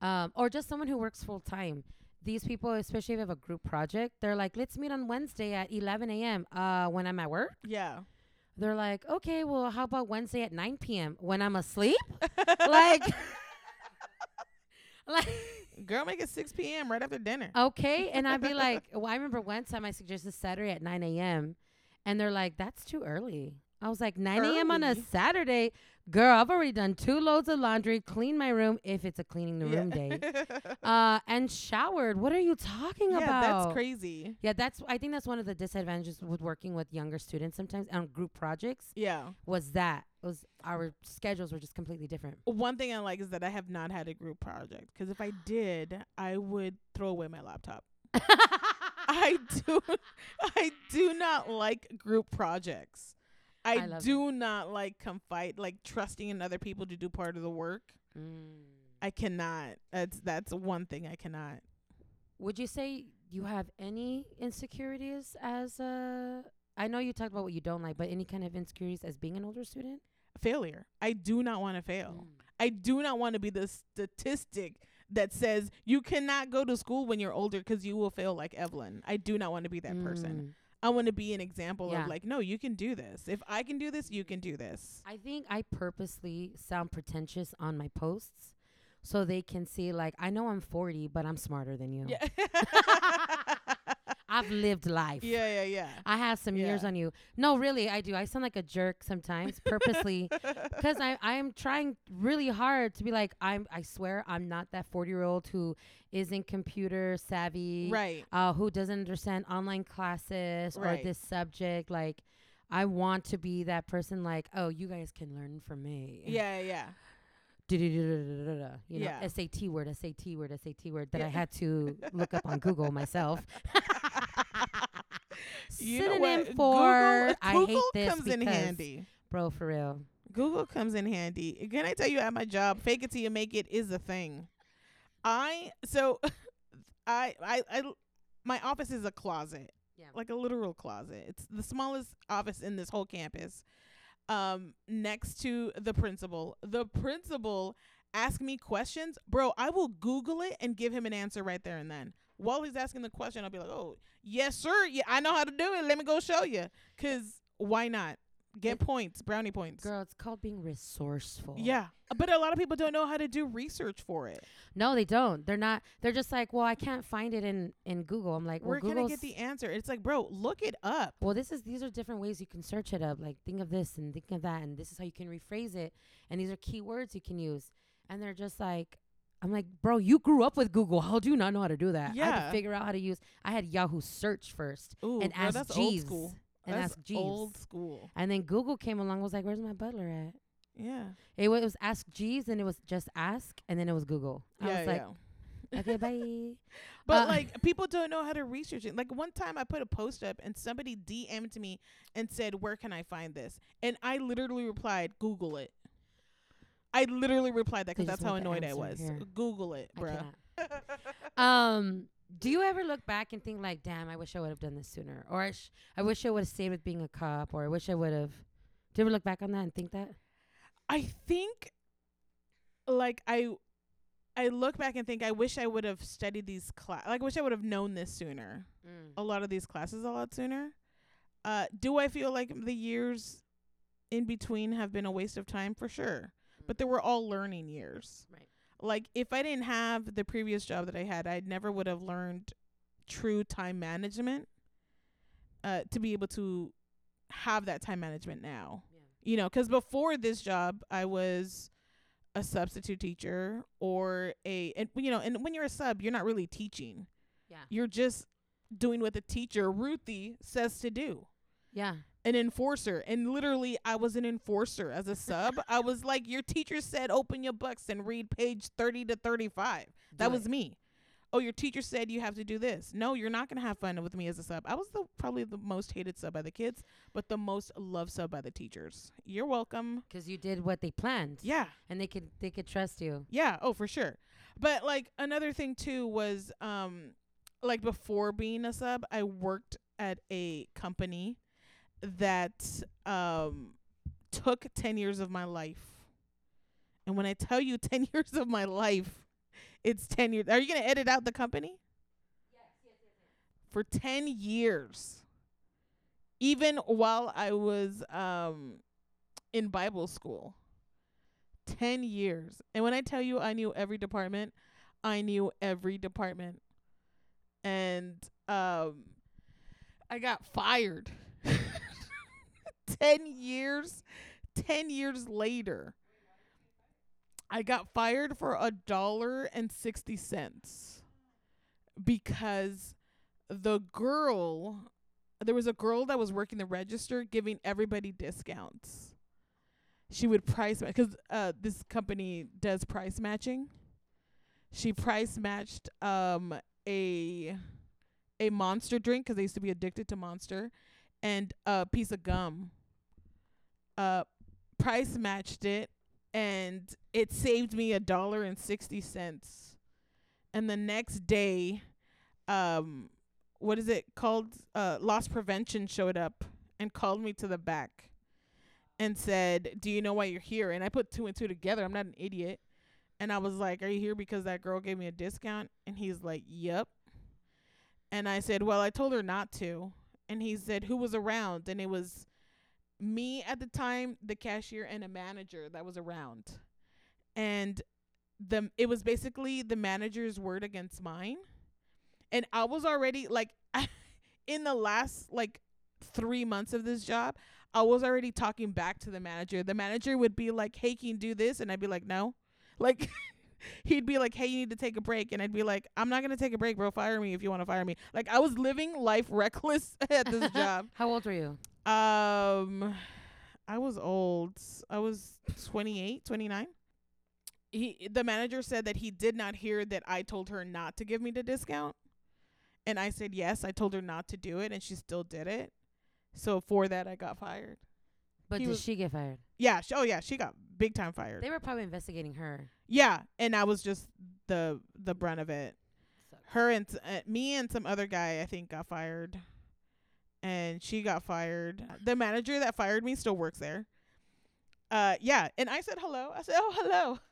um, or just someone who works full time. These people, especially if you have a group project, they're like, "Let's meet on Wednesday at 11 a.m. Uh, when I'm at work." Yeah. They're like, "Okay, well, how about Wednesday at 9 p.m. when I'm asleep?" like, like Girl, make it 6 p.m. right after dinner. okay, and I'd be like, "Well, I remember one time I suggested Saturday at 9 a.m. and they're like, "That's too early." I was like, 9 a.m. on a Saturday, girl. I've already done two loads of laundry, cleaned my room if it's a cleaning the room day, uh, and showered. What are you talking yeah, about? that's crazy. Yeah, that's. I think that's one of the disadvantages with working with younger students sometimes on group projects. Yeah. Was that was our schedules were just completely different. One thing I like is that I have not had a group project because if I did, I would throw away my laptop. I do I do not like group projects. I, I do not like confide like trusting in other people to do part of the work. Mm. I cannot. That's that's one thing I cannot. Would you say you have any insecurities as a? I know you talked about what you don't like, but any kind of insecurities as being an older student? Failure. I do not want to fail. Mm. I do not want to be the statistic that says you cannot go to school when you're older because you will fail like Evelyn. I do not want to be that person. I want to be an example Yeah. of like, no, you can do this. If I can do this, you can do this. I think I purposely sound pretentious on my posts so they can see like I know I'm 40, but I'm smarter than you. Yeah. I've lived life. yeah, yeah, yeah. I have some years on you. No, really, I do. I sound like a jerk sometimes, purposely, because I I'm trying really hard to be like I'm. I swear I'm not that 40 year old who isn't computer savvy, right. uh, who doesn't understand online classes or this subject. Like, I want to be that person. Like, oh, you guys can learn from me. Yeah, yeah. You know, Yeah. SAT word, SAT word, SAT word that I had to look up on Google myself. You know Synonym for Google, I hate this comes in handy. Bro, for real. Google comes in handy. Can I tell you at my job, fake it till you make it is a thing. I so I I I my office is a closet. Yeah. Like a literal closet. It's the smallest office in this whole campus. Um next to the principal. The principal ask me questions. Bro, I will Google it and give him an answer right there and then. While he's asking the question, I'll be like, "Oh, yes, sir. Yeah, I know how to do it. Let me go show you." Cuz why not? Get points, brownie points. Girl, it's called being resourceful. Yeah, but a lot of people don't know how to do research for it. No, they don't. They're not. They're just like, well, I can't find it in in Google. I'm like, well, Where can I get the answer? It's like, bro, look it up. well, this is these are different ways you can search it up. Like, think of this and think of that, and this is how you can rephrase it. And these are keywords you can use. And they're just like, I'm like, bro, you grew up with Google. How do you not know how to do that? I had Yeah. to figure out how to use. I had Yahoo search first Ooh, and ask that's old Jeeves school. and that's ask Jeeves. old school. And then Google came along. Was like, where's my butler at? Yeah, It, it was Ask Jeeves, and it was just Ask, and then it was Google. I yeah, was like, yeah. okay, bye. But uh, like, people don't know how to research it. Like one time, I put a post up, and somebody DM'd me and said, "Where can I find this?" And I literally replied, "Google it." I literally replied that because that's how annoyed I was. here. Google it, bro. um, do you ever look back and think like, damn, I wish I would have done this sooner, or I, sh- I wish I would have stayed with being a cop, or I wish I would have. Do you ever look back on that and think that? I think like I I look back and think I wish I would have studied these class like I wish I would have known this sooner. A lot of these classes a lot sooner. Uh do I feel like the years in between have been a waste of time for sure. But they were all learning years. Right. Like if I didn't have the previous job that I had, I never would have learned true time management uh to be able to have that time management now Yeah. you know because before this job i was a substitute teacher or a and you know and when you're a sub you're not really teaching Yeah. you're just doing what the teacher ruthie says to do Yeah. an enforcer and literally i was an enforcer as a sub. I was like your teacher said open your books and read page 30 to 35 that was me. Oh your teacher said you have to do this. No you're not going to have fun with me as a sub. I was the probably the most hated sub by the kids but the most loved sub by the teachers. You're welcome. Because you did what they planned. yeah. And they could they could trust you. yeah. Oh for sure. But like another thing too was um like before being a sub i worked at a company that um took 10 years of my life And when I tell you 10 years of my life, it's 10 years. Are you going to edit out the company? For 10 years. Even while I was um in Bible school. 10 years. And when I tell you I knew every department, I knew every department. And um I got fired. 10 years 10 years later. I got fired for a dollar and 60 cents because the girl there was a girl that was working the register giving everybody discounts. She would price because uh, this company does price matching. She price matched um a a monster drink because they used to be addicted to monster and a piece of gum. Uh, price matched it and it saved me a dollar and sixty cents. And the next day, um, what is it called? Uh, loss prevention showed up and called me to the back and said, "Do you know why you're here?" And I put two and two together. I'm not an idiot. And I was like, "Are you here because that girl gave me a discount?" And he's like, "Yep." And I said, "Well, I told her not to." And he said, "Who was around?" And it was me at the time, the cashier, and a manager that was around. And the it was basically the manager's word against mine. And I was already like in the last like 3 months of this job, I was already talking back to the manager. The manager would be like, "Hey, can you do this?" And I'd be like, "No." Like he'd be like, "Hey, you need to take a break," and I'd be like, "I'm not gonna take a break, bro. Fire me if you want to fire me." Like I was living life reckless at this job. How old were you? Um, I was old. I was 28, 29. He, the manager said that he did not hear that I told her not to give me the discount. And I said yes. I told her not to do it, and she still did it. So for that, I got fired. But He did was- she get fired? Yeah. Sh- oh yeah, she got big time fired. They were probably investigating her. yeah, and I was just the the brunt of it. Her and s- uh, me and some other guy I think got fired, and she got fired. The manager that fired me still works there. Uh, yeah, and I said hello. I said, "Oh, hello.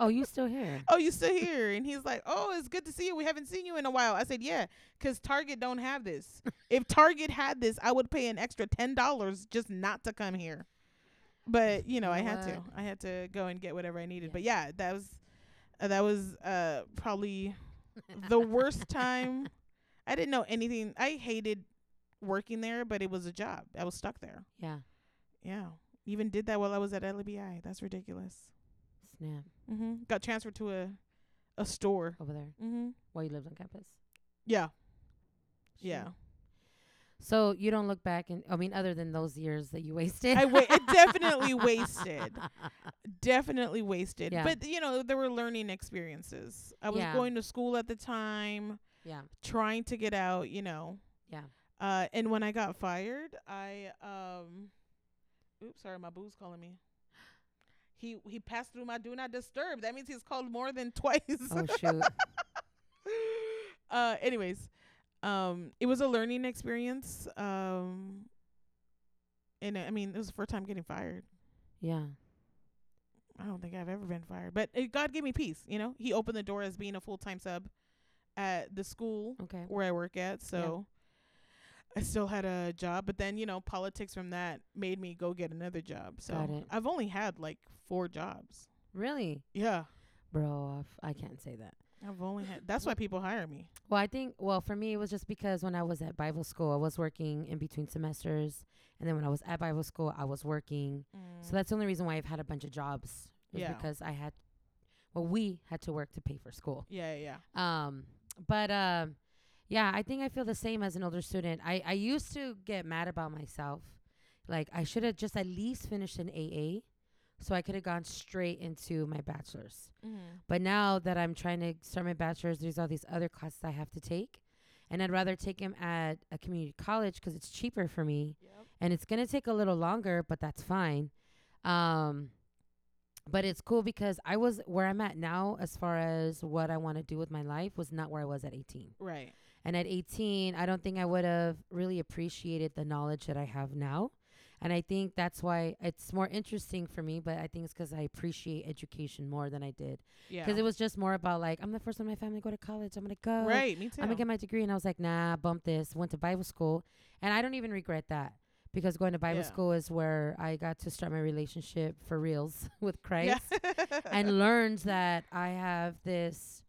Oh, you still here? Oh, you still here?" And he's like, "Oh, it's good to see you. We haven't seen you in a while." I said, "Yeah, 'cause Target don't have this. if Target had this, I would pay an extra ten dollars just not to come here." But you know, I had to. I had to go and get whatever I needed. Yeah. But yeah, that was uh, that was uh probably the worst time. I didn't know anything. I hated working there, but it was a job. I was stuck there. Yeah. Yeah. Even did that while I was at LBI. That's ridiculous. Snap. Mhm. Got transferred to a a store. Over there. Mhm. While you lived on campus. Yeah. Shoot. Yeah. So you don't look back and I mean, other than those years that you wasted. I wa- definitely wasted. Definitely wasted. Yeah. But you know, there were learning experiences. I was Yeah. going to school at the time, yeah. trying to get out, you know. Yeah. Uh and when I got fired, I um oops, sorry, my boo's calling me. He he passed through my do not disturb. That means he's called more than twice. Oh shoot. uh anyways, um it was a learning experience. Um and I mean, it was the first time getting fired. yeah. I don't think I've ever been fired, but it, God gave me peace. You know, He opened the door as being a full time sub at the school Okay. where I work at. So I still had a job, but then you know, politics from that made me go get another job. So Got it. I've only had like four jobs. Really? Yeah, Bro, I've- I can't say that. I've only had. That's why people hire me. Well, I think, well, for me, it was just because when I was at Bible school, I was working in between semesters. And then when I was at Bible school, I was working. So that's the only reason why I've had a bunch of jobs. Yeah. because I had, well, we had to work to pay for school. yeah, yeah, Um, but um, yeah, I think I feel the same as an older student. I I used to get mad about myself, like I should have just at least finished an AA, so I could have gone straight into my bachelor's. mm-hmm. But now that I'm trying to start my bachelor's, there's all these other classes I have to take, and I'd rather take them at a community college because it's cheaper for me, Yep. and it's gonna take a little longer, but that's fine. Um, but it's cool because I was where I'm at now, as far as what I want to do with my life, was not where I was at 18. Right. And at 18, I don't think I would have really appreciated the knowledge that I have now. And I think that's why it's more interesting for me, but I think it's because I appreciate education more than I did. Yeah. Because it was just more about like, I'm the first one in my family to go to college. I'm going to go. right. Me too. I'm going to get my degree. And I was like, nah, bump this. Went to Bible school. And I don't even regret that because going to Bible Yeah. school is where I got to start my relationship for reals with Christ Yeah. and learned that I have this,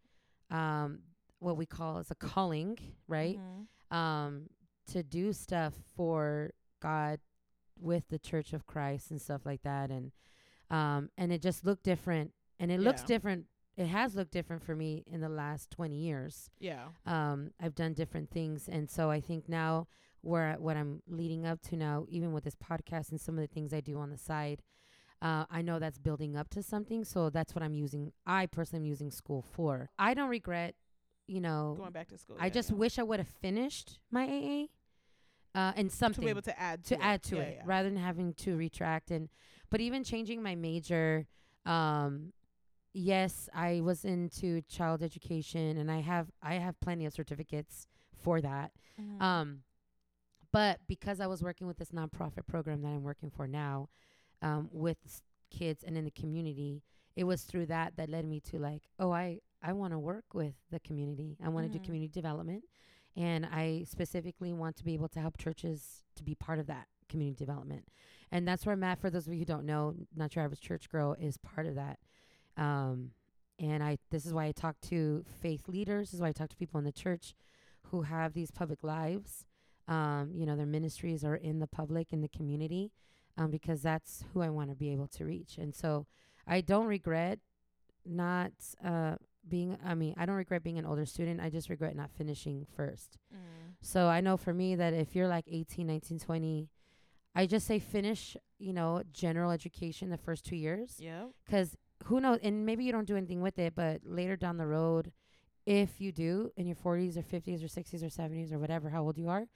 um, what we call as a calling, right? Mhm. Um, to do stuff for God with the Church of Christ and stuff like that, and um, and it just looked different, and it looks different. It has looked different for me in the last twenty years. Yeah. Um, I've done different things, and so I think now where what I'm leading up to now, even with this podcast and some of the things I do on the side, uh, I know that's building up to something. So that's what I'm using. I personally am using school for. I don't regret, you know, Going back to school. I yeah, just yeah. wish I would have finished my AA, uh, and something to be able to add to, to add to Yeah, it rather than having to retract and but even changing my major um yes i was into child education and i have i have plenty of certificates for that Mhm. um but because i was working with this nonprofit program that i'm working for now um with kids and in the community it was through that that led me to like oh i i want to work with the community. I want to Mhm. do community development and i specifically want to be able to help churches to be part of that community development. And that's where i'm at for those of you who don't know not your average church girl is part of that. Um and i this is why i talk to faith leaders this is why i talk to people in the church who have these public lives. Um you know their ministries are in the public in the community um because that's who i want to be able to reach. And so i don't regret not uh being i mean i don't regret being an older student i just regret not finishing first Mm. so I know for me that if you're like 18, 19, 20, I just say finish, you know, general education the first two years. Yeah. Cuz who knows? And maybe you don't do anything with it, but later down the road, if you do in your 40s or 50s or 60s or 70s or whatever, how old you are,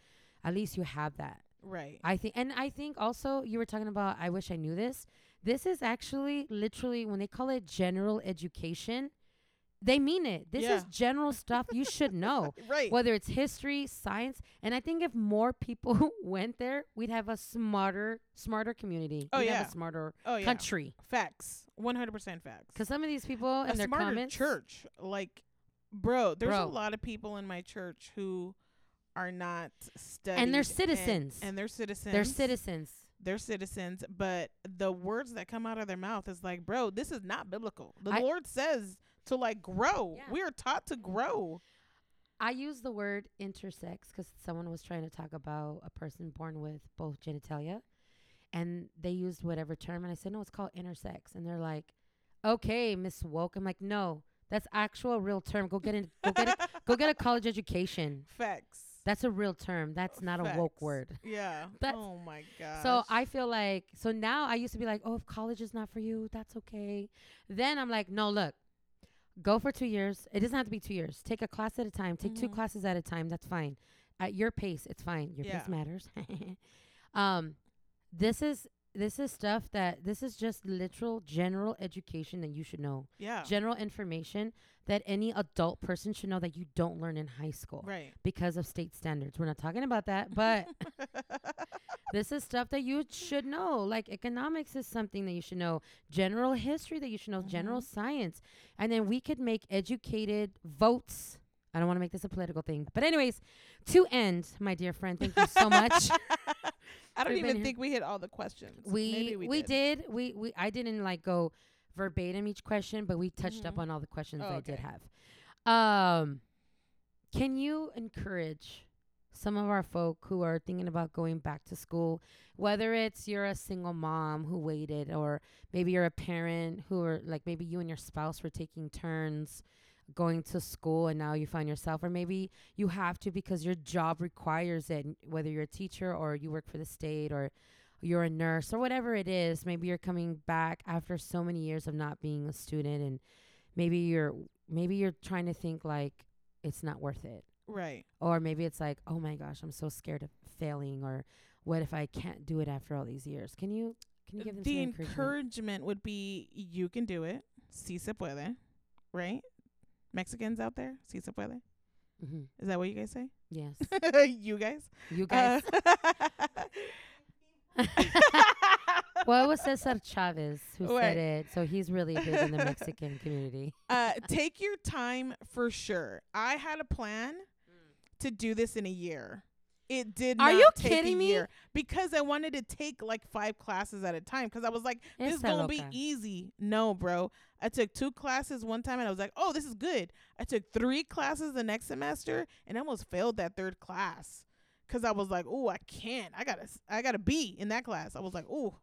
at least you have that. Right. I think, and I think also you were talking about, I wish I knew this. This is actually literally when they call it general education, they mean it. This is general stuff you should know right. whether it's history, science, and I think if more people went there, we'd have a smarter, smarter community. Oh, we'd have yeah. a smarter oh yeah. country. Facts. One hundred percent facts. Because some of these people a in their comments, church, like, bro, there's Bro. a lot of people in my church who are not studied And they're citizens. and, they're citizens. they're citizens. They're citizens, but the words that come out of their mouth is like, bro, this is not biblical. The I- Lord says to like grow. Yeah. We are taught to grow. I use the word intersex because someone was trying to talk about a person born with both genitalia, and they used whatever term, and I said no, it's called intersex, and they're like, okay, Miss Woke. I'm like, no, that's actual real term. Go get it. Go get it. Go get a college education. Facts. That's a real term. That's not a woke word. Yeah. Oh my god. So I feel like so now I used to be like, oh, if college is not for you, that's okay. Then I'm like, no, look, go for two years. It doesn't have to be two years. Take a class at a time. Take two Mhm. classes at a time. That's fine. At your pace, it's fine. Your Yeah. pace matters. um, this is this is stuff that this is just literal general education that you should know. yeah. General information that any adult person should know that you don't learn in high school right. because of state standards. We're not talking about that, but this is stuff that you should know. Like economics is something that you should know. General history that you should know. General science. And then we could make educated votes. I don't want to make this a political thing. But anyways, to end, my dear friend, thank you so much. I don't even think we hit all the questions. we Maybe we, we, did. We we I didn't like go verbatim each question, but we touched up Mhm. on all the questions Oh, I did have. Um can you encourage some of our folk who are thinking about going back to school, whether it's you're a single mom who waited or maybe you're a parent who are like maybe you and your spouse were taking turns going to school and now you find yourself or maybe you have to because your job requires it whether you're a teacher or you work for the state or you're a nurse or whatever it is maybe you're coming back after so many years of not being a student and maybe you're maybe you're trying to think like it's not worth it Right. or maybe it's like oh my gosh i'm so scared of failing or what if i can't do it after all these years can you can you give them the some encouragement encouragement would be you can do it. Si se puede. Right? Mexicans out there, si se puede. Mm-hmm. Is that what you guys say? yes you guys? you guys Uh, well, it was Cesar Chavez who said it, so he's really big in the Mexican community. uh, take your time for sure. I had a plan to do this in a year. It did Are not you kidding me? because I wanted to take like five classes at a time because I was like, this is gonna be easy. No, bro. I took two classes one time and I was like, oh, this is good. I took three classes the next semester and I almost failed that third class because I was like, oh, I can't. I got to I got a B in that class. I was like, oh,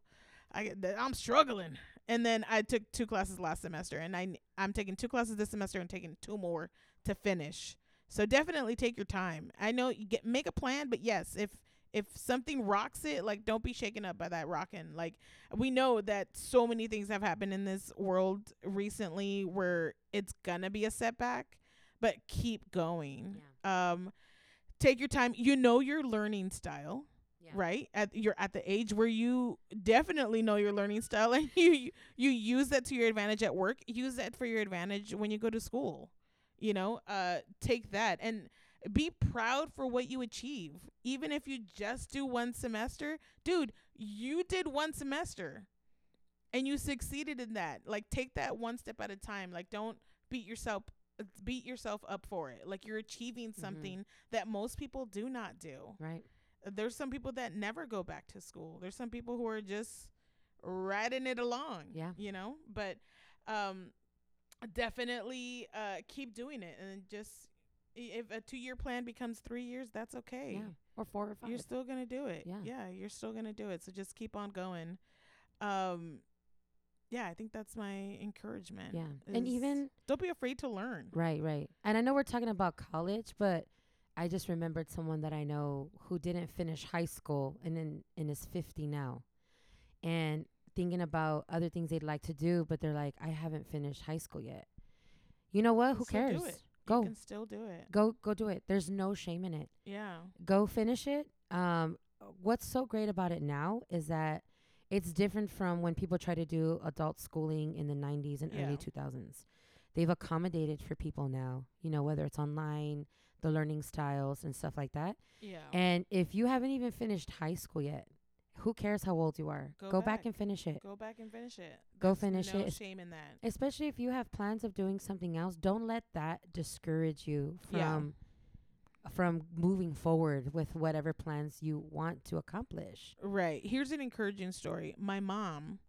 I get that- I'm struggling. And then I took two classes last semester and I I'm taking two classes this semester and taking two more to finish. So definitely take your time. I know you get make a plan, but yes, if if something rocks it, like don't be shaken up by that rocking. Like we know that so many things have happened in this world recently where it's gonna be a setback, but keep going. Um take your time. You know your learning style Yeah. right at you're at the age where you definitely know your learning style and you you use that to your advantage at work use that for your advantage when you go to school you know uh take that and be proud for what you achieve even if you just do one semester dude you did one semester and you succeeded in that like take that one step at a time like don't beat yourself beat yourself up for it like you're achieving Mhm. something that most people do not do Right. there's some people that never go back to school. There's some people who are just riding it along. Yeah. You know, but um definitely uh keep doing it and just i- if a 2-year plan becomes 3 years, that's okay. Yeah. Or four or five. You're still going to do it. Yeah. Yeah, you're still going to do it. So just keep on going. Um yeah, I think that's my encouragement. yeah. And even don't be afraid to learn. Right, right. And I know we're talking about college, but I just remembered someone that I know who didn't finish high school and in and is 50 now. And thinking about other things they'd like to do, but they're like, I haven't finished high school yet. You know what? Who cares? Go. You can still do it. Go go do it. There's no shame in it. Yeah. Go finish it. Um what's so great about it now is that it's different from when people try to do adult schooling in the 90s and Yeah. early 2000s. They've accommodated for people now, you know, whether it's online, the learning styles and stuff like that. Yeah. And if you haven't even finished high school yet, who cares how old you are? Go Go, back. back. and finish it. Go back and finish it. Go There's finish no it. shame in that. Especially if you have plans of doing something else, don't let that discourage you Yeah. from from moving forward with whatever plans you want to accomplish. Right. Here's an encouraging story. My mom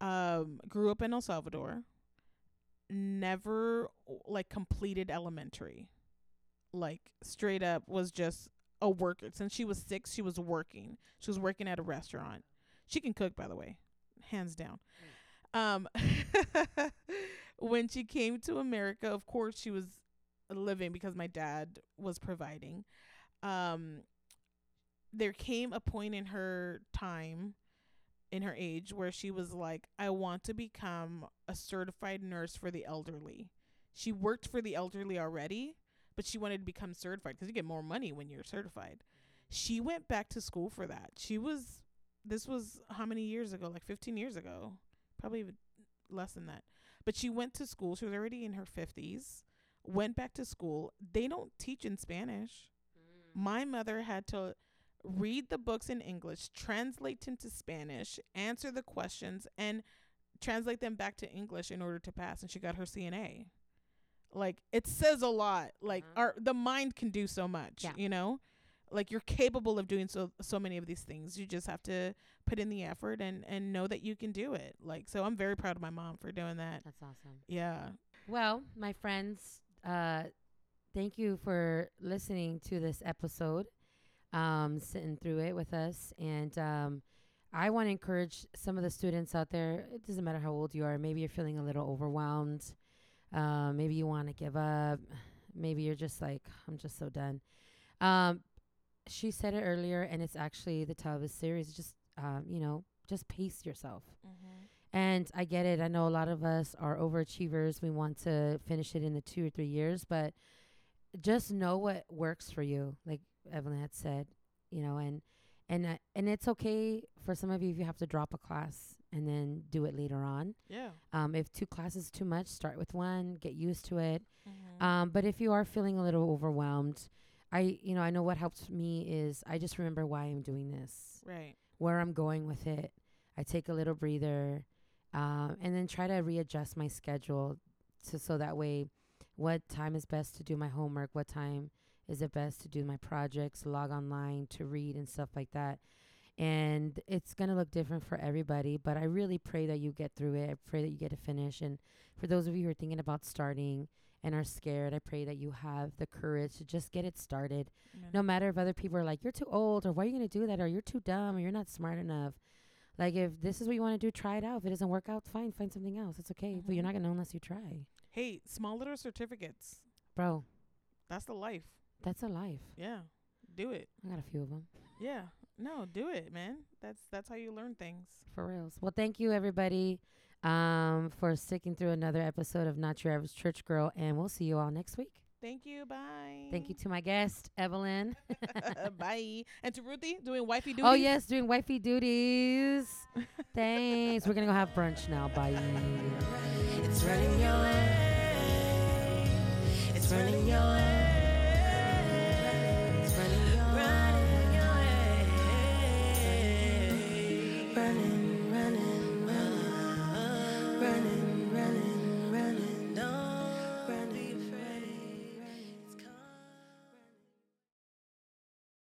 um grew up in El Salvador. Never like completed elementary. Like straight up was just a worker. Since she was 6, she was working. She was working at a restaurant. She can cook by the way. Hands down. Um when she came to America, of course she was living because my dad was providing. Um there came a point in her time in her age where she was like I want to become a certified nurse for the elderly. She worked for the elderly already, but she wanted to become certified cuz you get more money when you're certified. She went back to school for that. She was this was how many years ago? Like 15 years ago. Probably even less than that. But she went to school. She was already in her 50s. Went back to school. They don't teach in Spanish. Mm. My mother had to read the books in English, translate them to Spanish, answer the questions, and translate them back to English in order to pass. And she got her CNA. Like it says a lot. Like Uh-huh. our the mind can do so much. Yeah. You know, like you're capable of doing so so many of these things. You just have to put in the effort and and know that you can do it. Like so, I'm very proud of my mom for doing that. That's awesome. Yeah. Well, my friends, uh, thank you for listening to this episode, um, sitting through it with us. And um, I want to encourage some of the students out there. It doesn't matter how old you are. Maybe you're feeling a little overwhelmed. Uh, maybe you want to give up. Maybe you're just like, I'm just so done. Um, she said it earlier, and it's actually the title of the series. Just, um, you know, just pace yourself. And I get it. I know a lot of us are overachievers. We want to finish it in the two or three years, but just know what works for you, like Evelyn had said, you know, and and uh, and it's okay for some of you if you have to drop a class and then do it later on. Yeah. Um, if two classes is too much, start with one, get used to it. Mm-hmm. Um, but if you are feeling a little overwhelmed, I you know I know what helps me is I just remember why I'm doing this right. where I'm going with it. I take a little breather, um, and then try to readjust my schedule to so that way, what time is best to do my homework, what time is it best to do my projects, log online to read and stuff like that. And it's gonna look different for everybody, but I really pray that you get through it. I pray that you get to finish. And for those of you who are thinking about starting and are scared, I pray that you have the courage to just get it started Amen. no matter if other people are like you're too old or why are you going to do that or you're too dumb or you're not smart enough like if this is what you want to do try it out if it doesn't work out fine find something else it's okay but you're Mhm. not going to know unless you try Hey, small little certificates. bro That's the life. That's a life Yeah. Do it. i got a few of them Yeah. No, do it, man. That's that's how you learn things. for reals well thank you everybody um for sticking through another episode of not your average church girl and we'll see you all next week Thank you. Bye. thank you to my guest evelyn Bye. And to Ruthie doing wifey duties. oh yes doing wifey duties thanks we're gonna go have brunch now bye It's running your way. It's running your way. running, running, running, running.